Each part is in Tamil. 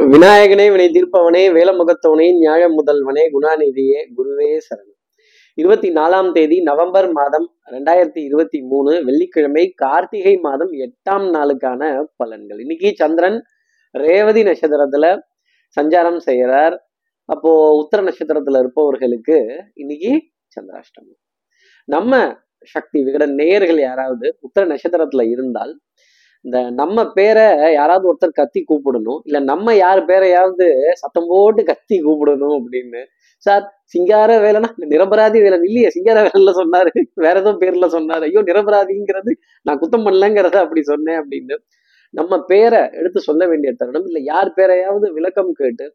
விநாயகனே வினை தீர்ப்பவனே வேலமுகத்தவனே நியாய முதல்வனே குணாநிதியே குருவே சரணம். இருபத்தி நாலாம் தேதி நவம்பர் மாதம் ரெண்டாயிரத்தி இருபத்தி மூணு வெள்ளிக்கிழமை கார்த்திகை மாதம் எட்டாம் நாளுக்கான பலன்கள். இன்னைக்கு சந்திரன் ரேவதி நட்சத்திரத்துல சஞ்சாரம் செய்கிறார். அப்போ உத்தர நட்சத்திரத்துல இருப்பவர்களுக்கு இன்னைக்கு சந்திராஷ்டமம். நம்ம சக்தி விகடன் நேயர்கள் யாராவது உத்தர நட்சத்திரத்துல இருந்தால் இந்த நம்ம பேரை யாராவது ஒருத்தர் கத்தி கூப்பிடணும் இல்ல நம்ம யார் பேரையாவது சத்தம் போட்டு கத்தி கூப்பிடணும் அப்படின்னு. சார் சிங்கார வேலைனா நிரபராதி வேலை இல்லையே சிங்கார வேலைல சொன்னாரு. வேற ஏதோ பேர்ல சொன்னாரு. ஐயோ நிரபராதிங்கிறது நான் குத்தம் பண்ணலங்கிறத அப்படி சொன்னேன் அப்படின்னு. நம்ம பேரை எடுத்து சொல்ல வேண்டிய தருணம் இல்ல யார் பேரையாவது விளக்கம் கேட்டு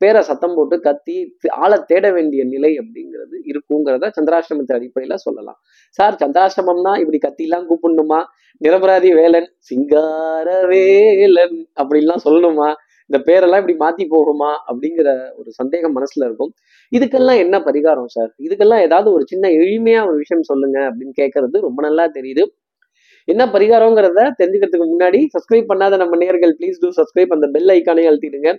பேரை சத்தம் போட்டு கத்தி ஆளை தேட வேண்டிய நிலை அப்படிங்கிறது இருக்குங்கிறத சந்திராஷ்டமத்து அடிப்படையில சொல்லலாம். சார் சந்திராஷ்டமம்னா இப்படி கத்திலாம் கூப்பிடணுமா? நிரபராதி வேலன் சிங்கார வேலன் அப்படின்லாம் சொல்லணுமா? இந்த பேரெல்லாம் இப்படி மாத்தி போகுமா? அப்படிங்கிற ஒரு சந்தேகம் மனசுல இருக்கும். இதுக்கெல்லாம் என்ன பரிகாரம் சார்? இதுக்கெல்லாம் ஏதாவது ஒரு சின்ன எளிமையா ஒரு விஷயம் சொல்லுங்க அப்படின்னு கேட்கறது ரொம்ப நல்லா தெரியுது. என்ன பரிகாரங்கிறத தெரிஞ்சுக்கிறதுக்கு முன்னாடி சப்ஸ்கிரைப் பண்ணாத நம்ம நேர்கள் ப்ளீஸ் டூ சப்ஸ்கிரைப் அந்த பெல் ஐக்கானே அழுத்திடுங்க.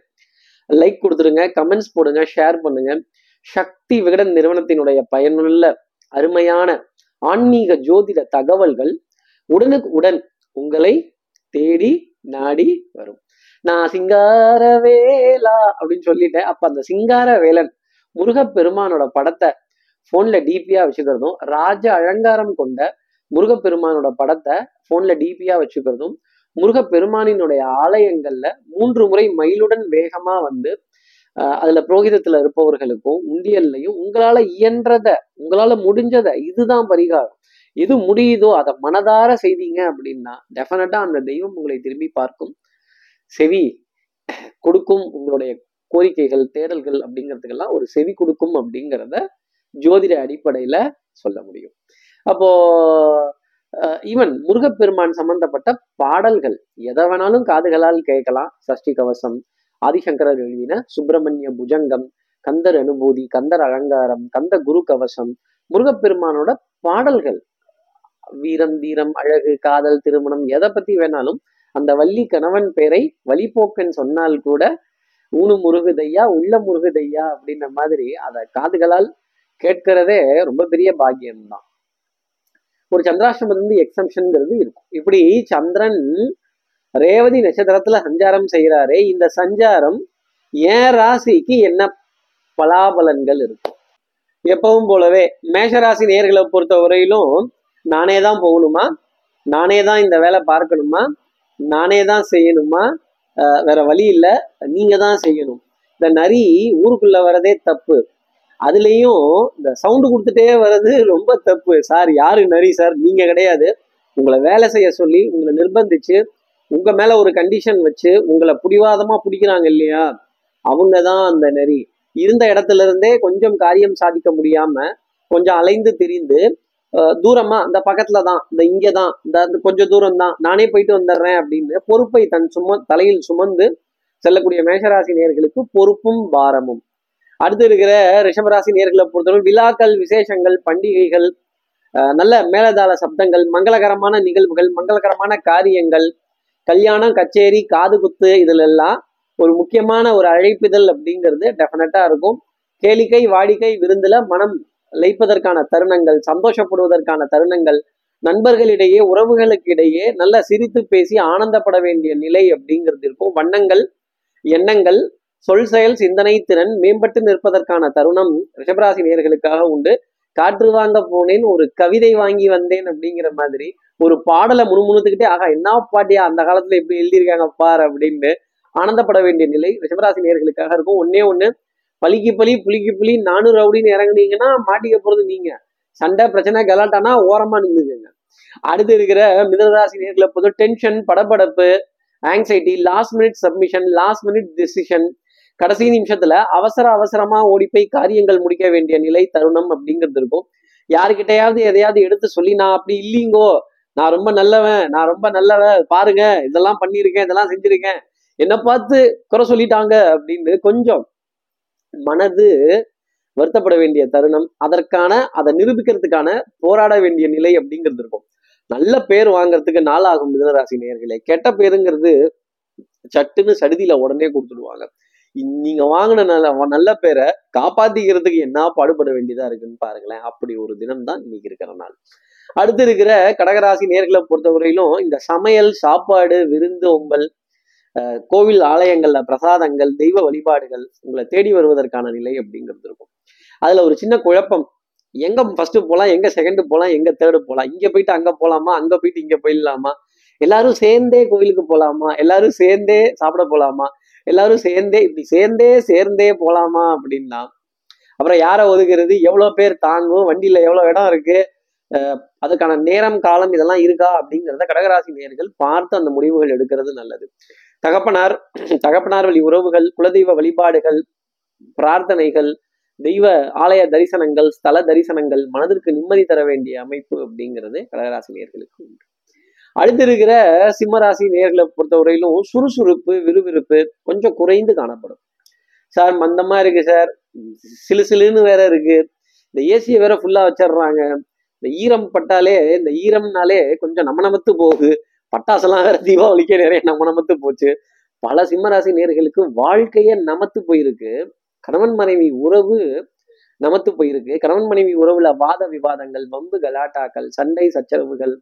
லைக் கொடுத்துருங்க கமெண்ட்ஸ் போடுங்க ஷேர் பண்ணுங்க. சக்தி விகடன் நிறுவனத்தினுடைய பயனுள்ள அருமையான ஆன்மீக ஜோதிட தகவல்கள் உடனுக்கு உடன் உங்களை தேடி நாடி வரும். நான் சிங்கார வேலா அப்படின்னு சொல்லிட்டேன் அப்ப அந்த சிங்கார வேலன் முருகப்பெருமானோட படத்தை போன்ல டிபியா வச்சுக்கிறதும் ராஜ அலங்காரம் கொண்ட முருகப்பெருமானோட படத்தை போன்ல டிபியா வச்சுக்கிறதும் முருகப்பெருமானினுடைய ஆலயங்கள்ல மூன்று முறை மயிலுடன் வேகமா வந்து அதுல புரோகிதத்துல இருப்பவர்களுக்கும் உண்டியல்லையும் உங்களால இயன்றத உங்களால முடிஞ்சத இதுதான் பரிகாரம். எது முடியுதோ அதை மனதார செய்தீங்க அப்படின்னா டெஃபினட்டா அந்த தெய்வம் உங்களை திரும்பி பார்க்கும். செவி கொடுக்கும் உங்களுடைய கோரிக்கைகள் தேடல்கள் அப்படிங்கிறதுக்கெல்லாம் ஒரு செவி கொடுக்கும் அப்படிங்கிறத ஜோதிட அடிப்படையில சொல்ல முடியும். அப்போ ஈவன் முருகப்பெருமான் சம்பந்தப்பட்ட பாடல்கள் எதை வேணாலும் காதுகளால் கேட்கலாம். சஷ்டி கவசம் ஆதிசங்கரர் எழுதின சுப்பிரமணிய புஜங்கம் கந்தர் அனுபூதி கந்தர் அலங்காரம் கந்த குரு கவசம் முருகப்பெருமானோட பாடல்கள். வீரம் தீரம் அழகு காதல் திருமணம் எதை பத்தி வேணாலும். அந்த வள்ளி கணவன் பேரை வழிபோக்கன் சொன்னால் கூட ஊனு முருகுதையா உள்ள முருகுதையா அப்படின்ற மாதிரி அதை காதுகளால் கேட்கிறதே ரொம்ப பெரிய பாக்கியம்தான். ஒரு சந்திராஷ்டமத்துல எக்ஸம்ஷனுங்கிறது இருக்கும். இப்படி சந்திரன் ரேவதி நட்சத்திரத்துல சஞ்சாரம் செய்கிறாரே இந்த சஞ்சாரம் ஏன் ராசிக்கு என்ன பலாபலன்கள் இருக்கும்? எப்பவும் போலவே மேஷராசி நேர்களை பொறுத்த வரையிலும் நானே தான் போகணுமா? நானே தான் இந்த வேலை பார்க்கணுமா? நானே தான் செய்யணுமா? வேற வழி இல்லை நீங்க தான் செய்யணும். இந்த நரி ஊருக்குள்ள வரதே தப்பு. அதுலேயும் இந்த சவுண்டு கொடுத்துட்டே வர்றது ரொம்ப தப்பு. சார் யாரு நரி சார்? நீங்கள் கிடையாது. உங்களை வேலை செய்ய சொல்லி உங்களை நிர்பந்திச்சு உங்கள் மேலே ஒரு கண்டிஷன் வச்சு உங்களை பிடிவாதமாக பிடிக்கிறாங்க இல்லையா? அவங்க தான் அந்த நெறி இருந்த இடத்துல இருந்தே கொஞ்சம் காரியம் சாதிக்க முடியாமல் கொஞ்சம் அலைந்து திரிந்து தூரமா இந்த பக்கத்துல தான் இந்த இங்கே தான் இந்த கொஞ்சம் தூரம் தான் நானே போயிட்டு வந்துடுறேன் அப்படின்னு பொறுப்பை தன் சும தலையில் சுமந்து செல்லக்கூடிய மேஷராசி நேர்களுக்கு பொறுப்பும் பாரமும். அடுத்து இருக்கிற ரிஷபராசி நேர்களை பொறுத்தவரை விழாக்கள் விசேஷங்கள் பண்டிகைகள் நல்ல மேலதாள சப்தங்கள் மங்களகரமான நிகழ்வுகள் மங்களகரமான காரியங்கள் கல்யாணம் கச்சேரி காது குத்து இதுல எல்லாம் ஒரு முக்கியமான ஒரு அழைப்பிதழ் அப்படிங்கிறது டெஃபினட்டா இருக்கும். கேளிக்கை வாடிக்கை விருந்துல மனம் லைப்பதற்கான தருணங்கள் சந்தோஷப்படுவதற்கான தருணங்கள் நண்பர்களிடையே உறவுகளுக்கு இடையே நல்லா சிரித்து பேசி ஆனந்தப்பட வேண்டிய நிலை அப்படிங்கிறது இருக்கும். வண்ணங்கள் எண்ணங்கள் சொல் செயல் சிந்தனை திறன் மேம்பட்டு நிற்பதற்கான தருணம் ரிஷபராசி நேர்களுக்காக உண்டு. காற்று வாங்க போனேன் ஒரு கவிதை வாங்கி வந்தேன் அப்படிங்கிற மாதிரி ஒரு பாடலை முணுமுணுத்துக்கிட்டே ஆகா என்ன பாட்டியா? அந்த காலத்துல எப்படி எழுதியிருக்காங்க பார் அப்படின்னு ஆனந்தப்பட வேண்டிய நிலை ரிஷபராசி நேர்களுக்காக இருக்கும். ஒன்னே ஒண்ணு பலிக்கு பலி புளிக்கு புலி நானூறு ரவுடின்னு இறங்குனீங்கன்னா மாட்டிக்க போறது நீங்க. சண்டை பிரச்சனை கலாட்டானா ஓரமா நின்றுக்குங்க அடுத்து இருக்கிற மிதனராசி நேர்களை பொறுத்த டென்ஷன் படபடப்பு anxiety last minute submission last minute decision கடைசி நிமிஷத்துல அவசர அவசரமா ஓடி போய் காரியங்கள் முடிக்க வேண்டிய நிலை தருணம் அப்படிங்கிறது இருக்கும். யாருக்கிட்டையாவது எதையாவது எடுத்து சொல்லி நான் அப்படி இல்லைங்கோ நான் ரொம்ப நல்லவன் நான் ரொம்ப நல்லவன் பாருங்க இதெல்லாம் பண்ணியிருக்கேன் இதெல்லாம் செஞ்சிருக்கேன். என்ன பார்த்து குறை சொல்லிட்டாங்க அப்படின்னு கொஞ்சம் மனது வருத்தப்பட வேண்டிய தருணம் அதற்கான அதை நிரூபிக்கிறதுக்கான போராட வேண்டிய நிலை அப்படிங்கிறது இருக்கும். நல்ல பேர் வாங்குறதுக்கு நாளாகும் மிதனராசி நேர்களே கெட்ட பேருங்கிறது சட்டுன்னு சடுதியில உடனே கொடுத்துடுவாங்க. நீங்க வாங்கின நல்ல நல்ல பேரை காப்பாத்திக்கிறதுக்கு என்ன பாடுபட வேண்டியதா இருக்குன்னு பாருங்களேன். அப்படி ஒரு தினம் தான் இன்னைக்கு இருக்கிற நாள். அடுத்து இருக்கிற கடகராசி நேர்களை பொறுத்தவரையிலும் இந்த சமையல் சாப்பாடு விருந்து ஒம்பல் அஹ், கோவில் ஆலயங்கள்ல பிரசாதங்கள் தெய்வ வழிபாடுகள் உங்களை தேடி வருவதற்கான நிலை அப்படிங்கிறது இருக்கும். அதுல ஒரு சின்ன குழப்பம். எங்க ஃபர்ஸ்ட் போலாம் எங்க செகண்ட் போலாம் எங்க தேர்டு போலாம்? இங்க போயிட்டு அங்க போலாமா? அங்க போயிட்டு இங்க போயிடலாமா? எல்லாரும் சேர்ந்தே கோவிலுக்கு போலாமா? எல்லாரும் சேர்ந்தே சாப்பிட போலாமா? எல்லாரும் சேர்ந்தே இப்படி சேர்ந்தே சேர்ந்தே போலாமா அப்படின்னா அப்புறம் யாரை ஒதுக்குறது எவ்வளோ பேர் தாங்கும் வண்டியில் எவ்வளோ இடம் இருக்கு அதுக்கான நேரம் காலம் இதெல்லாம் இருக்கா அப்படிங்கிறத கடகராசி நேர்கள் பார்த்து அந்த முடிவுகள் எடுக்கிறது நல்லது. தகப்பனார் தகப்பனார் வழி உறவுகள் குலதெய்வ வழிபாடுகள் பிரார்த்தனைகள் தெய்வ ஆலய தரிசனங்கள் ஸ்தல தரிசனங்கள் மனதிற்கு நிம்மதி தர வேண்டிய அமைப்பு அப்படிங்கிறது கடகராசி நேர்களுக்கு உண்டு. அடுத்து இருக்கிற சிம்மராசி நேர்களை பொறுத்தவரையிலும் சுறுசுறுப்பு விறுவிறுப்பு கொஞ்சம் குறைந்து காணப்படும். சார் மந்தமா இருக்கு சார். சிலு சிலுன்னு வேற இருக்கு. இந்த ஏசியை வேற ஃபுல்லா வச்சிடுறாங்க. இந்த ஈரம் பட்டாலே இந்த ஈரம்னாலே கொஞ்சம் நம்ம நமத்து போகுது. பட்டாசெல்லாம் வேற தீபாவளிக்கே நிறைய நம்ம நமத்து போச்சு. பல சிம்மராசி நேர்களுக்கு வாழ்க்கையே நமத்து போயிருக்கு. கணவன் மனைவி உறவு நமத்து போயிருக்கு. கணவன் மனைவி உறவுல வாத விவாதங்கள் வம்பு கலாட்டாக்கள் சண்டை சச்சரவுகள்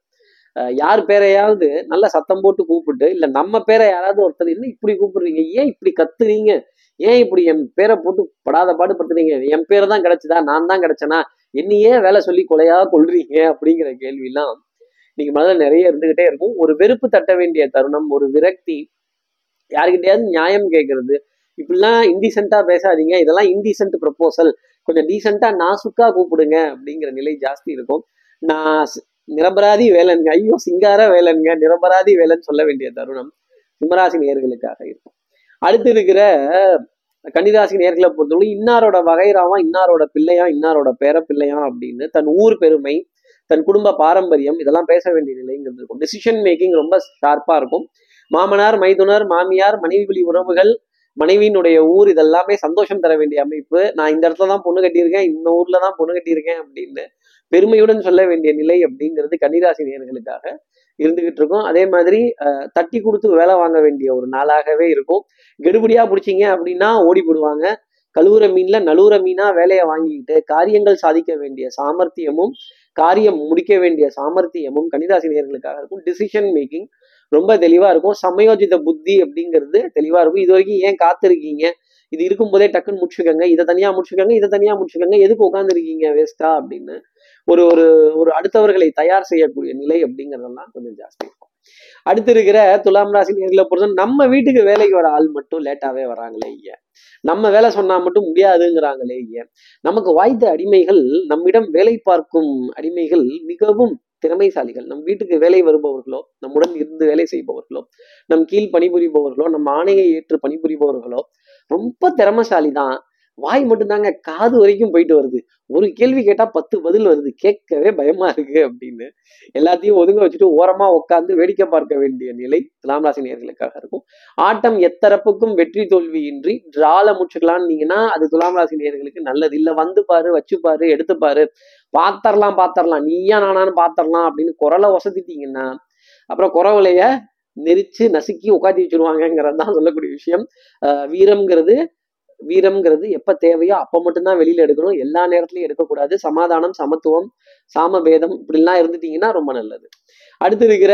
யார் பேரையாவது நல்ல சத்தம் போட்டு கூப்பிட்டு இல்ல நம்ம பேரை யாராவது ஒருத்தர் என்ன இப்படி கூப்பிடுறீங்க? ஏன் இப்படி கத்துறீங்க? ஏன் இப்படி என் பேரை போட்டு படாத பாடுபடுத்துறீங்க? என் பேர் தான் கிடைச்சதா? நான் தான் கிடைச்சனா? என்னையே வேலை சொல்லி கொலையா கொள்றீங்க அப்படிங்கிற கேள்வியெல்லாம் நீங்க மனதில் நிறைய இருந்துகிட்டே இருக்கும். ஒரு வெறுப்பு தட்ட வேண்டிய தருணம் ஒரு விரக்தி யாருக்கிட்டையாவது நியாயம் கேட்கறது இப்படிலாம் இன்டீசெண்டா பேசாதீங்க. இதெல்லாம் இன்டீசென்ட் ப்ரப்போசல் கொஞ்சம் டீசெண்டா நாசுக்கா கூப்பிடுங்க அப்படிங்கிற நிலை ஜாஸ்தி இருக்கும். நான் நிரபராதி வேலன்கள். ஐயோ சிங்கார வேலன்க நிரபராதி வேலைன்னு சொல்ல வேண்டிய தருணம் சிம்மராசி நேர்களுக்காக இருக்கும். அடுத்து இருக்கிற கன்னிராசி நேர்களை பொறுத்தவரை இன்னாரோட வகைராவா இன்னாரோட பிள்ளையா இன்னாரோட பேர பிள்ளையா அப்படின்னு தன் ஊர் பெருமை தன் குடும்ப பாரம்பரியம் இதெல்லாம் பேச வேண்டிய நிலைங்கிறது இருக்கும் டிசிஷன் மேக்கிங் ரொம்ப ஷார்ப்பா இருக்கும். மாமனார் மைதுனர் மாமியார் மனைவி வழி உறவுகள் மனைவியினுடைய ஊர் இதெல்லாமே சந்தோஷம் தர வேண்டிய அமைப்பு. நான் இந்த இடத்துல தான் பொண்ணு கட்டியிருக்கேன் இந்த ஊர்ல தான் பொண்ணு கட்டியிருக்கேன் அப்படின்னு பெருமையுடன் சொல்ல வேண்டிய நிலை அப்படிங்கிறது கன்னிராசி நேர்களுக்காக இருந்துகிட்டு இருக்கும். அதே மாதிரி தட்டி கொடுத்து வேலை வாங்க வேண்டிய ஒரு நாளாகவே இருக்கும். கெடுபடியா பிடிச்சிங்க அப்படின்னா ஓடி போடுவாங்க. கழுவுற மீன்ல நழுவுற மீனா வேலையை வாங்கிக்கிட்டு காரியங்கள் சாதிக்க வேண்டிய சாமர்த்தியமும் காரியம் முடிக்க வேண்டிய சாமர்த்தியமும் கன்னிராசி இருக்கும். டிசிஷன் மேக்கிங் ரொம்ப தெளிவா இருக்கும். சமயோஜித புத்தி அப்படிங்கிறது தெளிவா இருக்கும். இது வரைக்கும் ஏன் காத்திருக்கீங்க? இது இருக்கும்போதே டக்குன்னு முடிச்சுக்கோங்க இதை தனியா முடிச்சுக்கோங்க இதை தனியா முடிச்சுக்கோங்க எதுக்கு உட்காந்துருக்கீங்க வேஸ்டா அப்படின்னு ஒரு ஒரு ஒரு அடுத்தவர்களை தயார் செய்யக்கூடிய நிலை அப்படிங்கிறதெல்லாம் கொஞ்சம் ஜாஸ்தி இருக்கும். அடுத்து இருக்கிற துலாம் ராசி நேர்களை பொறுத்த நம்ம வீட்டுக்கு வேலைக்கு வர ஆள் மட்டும் லேட்டாவே வராங்களே ஐயா. நம்ம வேலை சொன்னா மட்டும் முடியாதுங்கிறாங்களே ஐயா. நமக்கு வாய்த்த அடிமைகள் நம்மிடம் வேலை பார்க்கும் அடிமைகள் மிகவும் திறமைசாலிகள். நம் வீட்டுக்கு வேலை வருபவர்களோ நம்முடன் இருந்து வேலை செய்பவர்களோ நம் கீழ் பணிபுரிபவர்களோ நம் ஆணையை ஏற்று பணிபுரிபவர்களோ ரொம்ப திறமைசாலி தான் வாய் மட்டும்தாங்க காது வரைக்கும் போயிட்டு வருது. ஒரு கேள்வி கேட்டா பத்து பதில் வருது. கேட்கவே பயமா இருக்கு அப்படின்னு. எல்லாத்தையும் ஒதுங்க வச்சுட்டு ஓரமா உட்காந்து வேடிக்கை பார்க்க வேண்டிய நிலை துலாம் ராசி நேர்களுக்காக இருக்கும். ஆட்டம் எத்தரப்புக்கும் வெற்றி தோல்வியின்றி டிரால முடிச்சுக்கலாம்னீங்கன்னா அது துலாம் ராசி நேர்களுக்கு நல்லது. இல்ல வந்து பாரு வச்சு பாரு எடுத்து பாரு. பாத்தரலாம் பாத்தரலாம். நீயா நானான்னு பாத்தரலாம் அப்படின்னு குரலை வசதிட்டீங்கன்னா அப்புறம் குறவுலைய நெரிச்சு நசுக்கி உட்காத்தி வச்சிருவாங்கிறது தான் சொல்லக்கூடிய விஷயம். ஆஹ் வீரம்ங்கிறது வீரம்ங்கிறது எப்ப தேவையோ அப்ப மட்டும்தான் வெளியில எடுக்கணும். எல்லா நேரத்துலயும் எடுக்கக்கூடாது. சமாதானம் சமத்துவம் சாமபேதம் இப்படிலாம் இருந்துட்டீங்கன்னா ரொம்ப நல்லது. அடுத்து இருக்கிற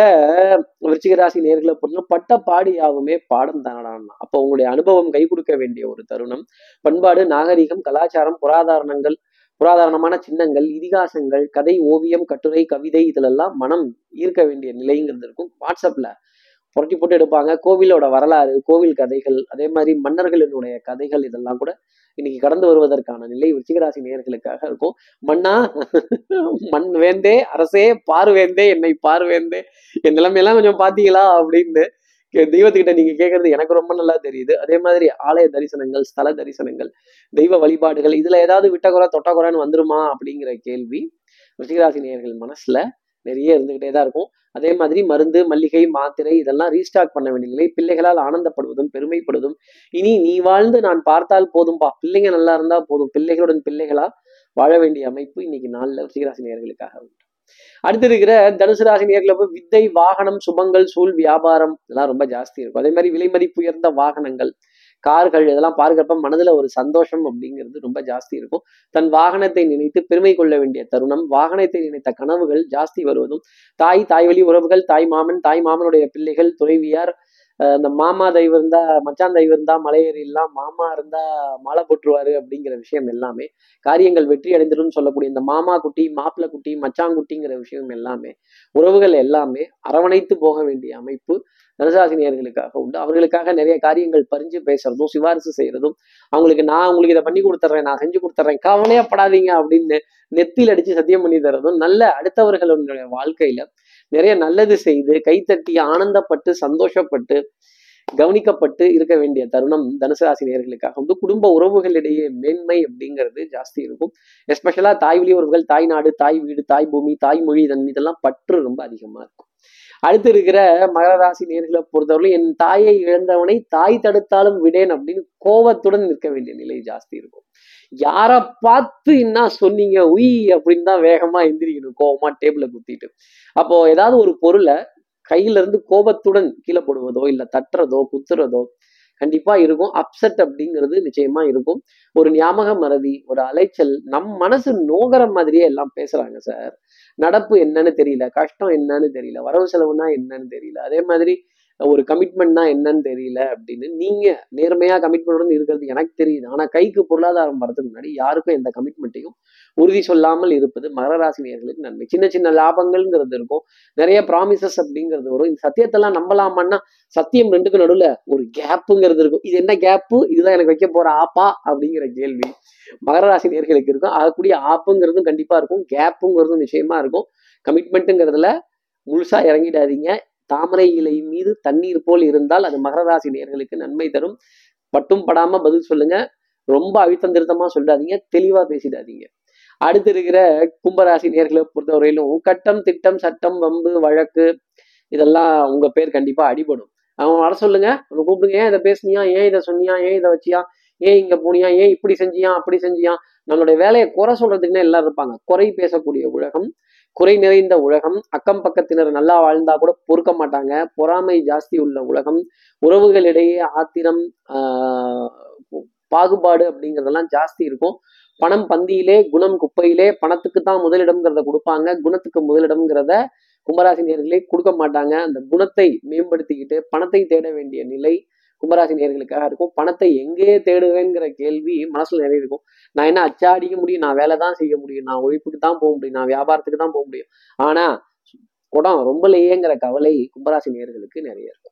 விருச்சிகராசி நேர்களை பொறுத்தவரை பட்ட பாடியாகுமே பாடம் தானடான்னா அப்போ உங்களுடைய அனுபவம் கை கொடுக்க வேண்டிய ஒரு தருணம். பண்பாடு நாகரிகம் கலாச்சாரம் புராதாரணங்கள் புராதாரணமான சின்னங்கள் இதிகாசங்கள் கதை ஓவியம் கட்டுரை கவிதை இதிலெல்லாம் மனம் ஈர்க்க வேண்டிய நிலைங்கிறது இருக்கும். வாட்ஸ்அப்ல புரட்டி போட்டு எடுப்பாங்க. கோவிலோட வரலாறு கோவில் கதைகள் அதே மாதிரி மன்னர்களினுடைய கதைகள் இதெல்லாம் கூட இன்னைக்கு கடந்து வருவதற்கான நிலை விருச்சிகராசி நேயர்களுக்காக இருக்கும். மண்ணா மண் வேந்தே அரசே பார் வேந்தே என்னை பார்வேந்தே என் நிலைமையெல்லாம் கொஞ்சம் பாத்தீங்களா அப்படின்னு தெய்வத்துக்கிட்ட நீங்க கேட்கறது எனக்கு ரொம்ப நல்லா தெரியுது. அதே மாதிரி ஆலய தரிசனங்கள் ஸ்தல தரிசனங்கள் தெய்வ வழிபாடுகள் இதுல ஏதாவது விட்டக்குறை தொட்டக்குறைன்னு வந்துருமா அப்படிங்கிற கேள்வி ரிஷிகராசி நேயர்கள் மனசுல நிறைய இருந்துகிட்டே தான் இருக்கும். அதே மாதிரி மருந்து மல்லிகை மாத்திரை இதெல்லாம் ரீஸ்டாக் பண்ண வேண்டிய நிலை. பிள்ளைகளால் ஆனந்தப்படுவதும் பெருமைப்படுவதும். இனி நீ வாழ்ந்து நான் பார்த்தால் போதும்பா. பிள்ளைங்க நல்லா இருந்தா போதும். பிள்ளைகளுடன் பிள்ளைகளா வாழ வேண்டிய அமைப்பு இன்னைக்கு நாளில் சீராசி நேர்களுக்காக உண்டு. அடுத்து இருக்கிற தனுசு ராசி நேர்களை போய் வித்தை வாகனம் சுபங்கள் சூழ் வியாபாரம் இதெல்லாம் ரொம்ப ஜாஸ்தி இருக்கும். அதே மாதிரி விலை மதிப்பு உயர்ந்த வாகனங்கள் கார்கள் இதெல்லாம் பார்க்குறப்ப மனதுல ஒரு சந்தோஷம் அப்படிங்கிறது ரொம்ப ஜாஸ்தி இருக்கும். தன் வாகனத்தை நினைத்து பெருமை கொள்ள வேண்டிய தருணம் வாகனத்தை நினைத்த கனவுகள் ஜாஸ்தி வருவதும் தாய் தாய் வழி உறவுகள் தாய் மாமன் தாய் மாமனுடைய பிள்ளைகள் துறைவியார் இந்த மாமா தெய்வம் இருந்தா மச்சான் தெய்வம் இருந்தா மலையேறிடலாம் மாமா இருந்தா மாலை போட்டுருவாரு அப்படிங்கிற விஷயம் எல்லாமே காரியங்கள் வெற்றி அடைந்துடும் சொல்லக்கூடிய இந்த மாமா குட்டி மாப்பிள்ள குட்டி மச்சாங்குட்டிங்கிற விஷயம் எல்லாமே உறவுகள் எல்லாமே அரவணைத்து போக வேண்டிய அமைப்பு தனுசாசினியர்களுக்காக உண்டு. அவர்களுக்காக நிறைய காரியங்கள் பறிஞ்சு பேசுறதும் சிபாரிசு செய்யறதும் அவங்களுக்கு நான் உங்களுக்கு இதை பண்ணி கொடுத்துட்றேன் நான் செஞ்சு கொடுத்துட்றேன் கவலையப்படாதீங்க அப்படின்னு நெத்தியில் அடிச்சு சத்தியம் பண்ணி தரதும் நல்ல அடுத்தவர்களுடைய வாழ்க்கையில நிறைய நல்லது செய்து கைத்தட்டி ஆனந்தப்பட்டு சந்தோஷப்பட்டு கவனிக்கப்பட்டு இருக்க வேண்டிய தருணம் தனுசு ராசி நேர்களுக்காக வந்து குடும்ப உறவுகளிடையே மேன்மை அப்படிங்கிறது ஜாஸ்தி இருக்கும். எஸ்பெஷலா தாய் வழி உறவுகள் தாய் நாடு தாய் வீடு தாய் பூமி தாய் மொழி இதன் மீதெல்லாம் பற்று ரொம்ப அதிகமா இருக்கும். அடுத்து இருக்கிற மகர ராசி நேர்களை பொறுத்தவரை என் தாயை இழந்தவனை தாய் தடுத்தாலும் விடேன் அப்படின்னு கோபத்துடன் நிற்க வேண்டிய நிலை ஜாஸ்தி இருக்கும். யாரை பார்த்து என்ன சொன்னீங்க உய் அப்படின்னு தான் வேகமா எந்திரிக்கணும் கோபமா டேபிள குத்திட்டு. அப்போ ஏதாவது ஒரு பொருளை கையில இருந்து கோபத்துடன் கீழே போடுவதோ இல்ல தட்டுறதோ குத்துறதோ கண்டிப்பா இருக்கும். அப்செட் அப்படிங்கிறது நிச்சயமா இருக்கும். ஒரு ஞாபக மறதி ஒரு அலைச்சல் நம் மனசு நோகிற மாதிரியே எல்லாம் பேசுறாங்க சார் நடப்பு என்னன்னு தெரியல கஷ்டம் என்னன்னு தெரியல வரவு செலவுனா என்னன்னு தெரியல. அதே மாதிரி ஒரு கமிட்மெண்ட்னா என்னன்னு தெரியல அப்படின்னு நீங்க நேர்மையா கமிட்மெண்ட் இருக்கிறது எனக்கு தெரியுது. ஆனா கைக்கு பொருளாதாரம் வரதுக்கு முன்னாடி யாருக்கும் எந்த கமிட்மெண்ட்டையும் உறுதி சொல்லாமல் இருப்பது மகர ராசி நேர்களுக்கு நன்மை. சின்ன சின்ன லாபங்கள்ங்கிறது இருக்கும். நிறைய ப்ராமிசஸ் அப்படிங்கிறது வரும். இந்த சத்தியத்தெல்லாம் நம்பலாமான்னா சத்தியம் ரெண்டுக்கு நடுவில் ஒரு கேப்புங்கிறது இருக்கும். இது என்ன கேப்பு இதுதான் எனக்கு வைக்க போற ஆப்பா? அப்படிங்கிற கேள்வி மகர ராசி நேர்களுக்கு இருக்கும். ஆகக்கூடிய ஆப்புங்கிறதும் கண்டிப்பா இருக்கும். கேப்புங்கிறதும் நிச்சயமா இருக்கும். கமிட்மெண்ட்டுங்கிறதுல முழுசா இறங்கிடாதீங்க. தாமரை இலை மீது தண்ணீர் போல் இருந்தால் அது மகரராசி நேர்களுக்கு நன்மை தரும். பட்டும் படாம பதில் சொல்லுங்க. ரொம்ப அழுத்தம் திருத்தமா சொல்லாதீங்க தெளிவா பேசிடாதீங்க. அடுத்து இருக்கிற கும்பராசி நேர்களை பொறுத்தவரையிலும் கட்டம் திட்டம் சட்டம் வம்பு வழக்கு இதெல்லாம் உங்க பேர் கண்டிப்பா அடிபடும். அவன் வர சொல்லுங்க. அவனை கூப்பிடுங்க. ஏன் இதை பேசுனியா? ஏன் இதை சொன்னியா? ஏன் இதை வச்சியா? ஏன் இங்க போனியா? ஏன் இப்படி செஞ்சியா? அப்படி செஞ்சியா? நம்மளுடைய வேலையை குறை சொல்றதுக்குன்னே எல்லாம் இருப்பாங்க. குறை பேசக்கூடிய உலகம் குறை நிறைந்த உலகம் அக்கம் பக்கத்தினர் நல்லா வாழ்ந்தா கூட பொறுக்க மாட்டாங்க. பொறாமை ஜாஸ்தி உள்ள உலகம் உறவுகளிடையே ஆத்திரம் பாகுபாடு அப்படிங்கிறதெல்லாம் ஜாஸ்தி இருக்கும். பணம் பந்தியிலே குணம் குப்பையிலே பணத்துக்கு தான் முதலிடம்ங்கிறத கொடுப்பாங்க. குணத்துக்கு முதலிடம்ங்கிறத கும்பராசி நேர்களே கொடுக்க மாட்டாங்க. அந்த குணத்தை மேம்படுத்திக்கிட்டு பணத்தை தேட வேண்டிய நிலை கும்பராசி நேர்களுக்காக இருக்கும். பணத்தை எங்கே தேடுவேங்கிற கேள்வி மனசுல நிறைய இருக்கும். நான் என்ன அச்சா அடிக்க முடியும்? நான் வேலை தான் செய்ய முடியும். நான் ஒழிப்புக்கு தான் போக முடியும். நான் வியாபாரத்துக்கு தான் போக முடியும். ஆனா குடம் ரொம்பலையேங்கிற கவலை கும்பராசி நேர்களுக்கு நிறைய இருக்கும்.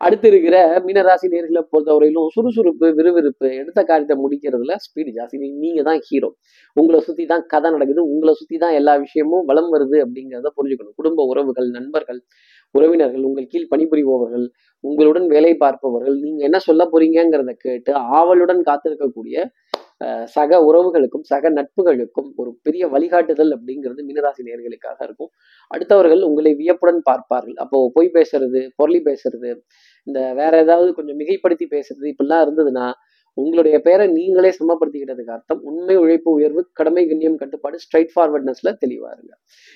அடுத்து இருக்கிற மீனராசி நேர்களை பொறுத்தவரையிலும் சுறுசுறுப்பு விறுவிறுப்பு எடுத்த காரியத்தை முடிக்கிறதுல ஸ்பீடு ஜாஸ்தி. நீங்க தான் ஹீரோ உங்களை சுத்தி தான் கதை நடக்குது. உங்களை சுத்தி தான் எல்லா விஷயமும் வலம் வருது அப்படிங்கிறத புரிஞ்சுக்கணும். குடும்ப உறவுகள் நண்பர்கள் உறவினர்கள் உங்கள் கீழ் பணிபுரிபவர்கள் உங்களுடன் வேலை பார்ப்பவர்கள் நீங்க என்ன சொல்ல போறீங்கிறத கேட்டு ஆவலுடன் காத்திருக்கக்கூடிய சக உறவுகளுக்கும் சக நட்புகளுக்கும் ஒரு பெரிய வழிகாட்டுதல் அப்படிங்கிறது மீனராசி நேர்களுக்காக இருக்கும். அடுத்தவர்கள் உங்களை வியப்புடன் பார்ப்பார்கள். அப்போ பொய் பேசுறது பொருளி பேசுறது இந்த வேற ஏதாவது கொஞ்சம் மிகைப்படுத்தி பேசுறது இப்படிலாம் இருந்ததுன்னா உங்களுடைய பெயரை நீங்களே சமப்படுத்திக்கிட்டதுக்கு அர்த்தம். உண்மை உழைப்பு உயர்வு கடமை கண்ணியம் கட்டுப்பாடு ஸ்ட்ரைட் ஃபார்வர்ட்னஸ்ல தெளிவா இருங்க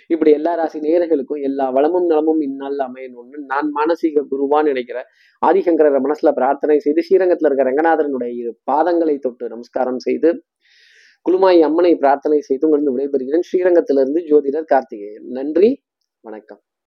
இப்படி எல்லா ராசி நேர்களுக்கும் எல்லா வளமும் நலமும் இந்நாளில் அமையணும்னு நான் மானசீக குருவான்னு நினைக்கிறேன். ஆதிசங்கரரை மனசுல பிரார்த்தனை செய்து ஸ்ரீரங்கத்துல இருக்கிற ரங்கநாதனுடைய இரு பாதங்களை தொட்டு நமஸ்காரம் செய்து குழுமாய் அம்மனை பிரார்த்தனை செய்து உங்களிருந்து விடைபெறுகிறேன். ஸ்ரீரங்கத்திலிருந்து ஜோதிடர் கார்த்திகேயன். நன்றி வணக்கம்.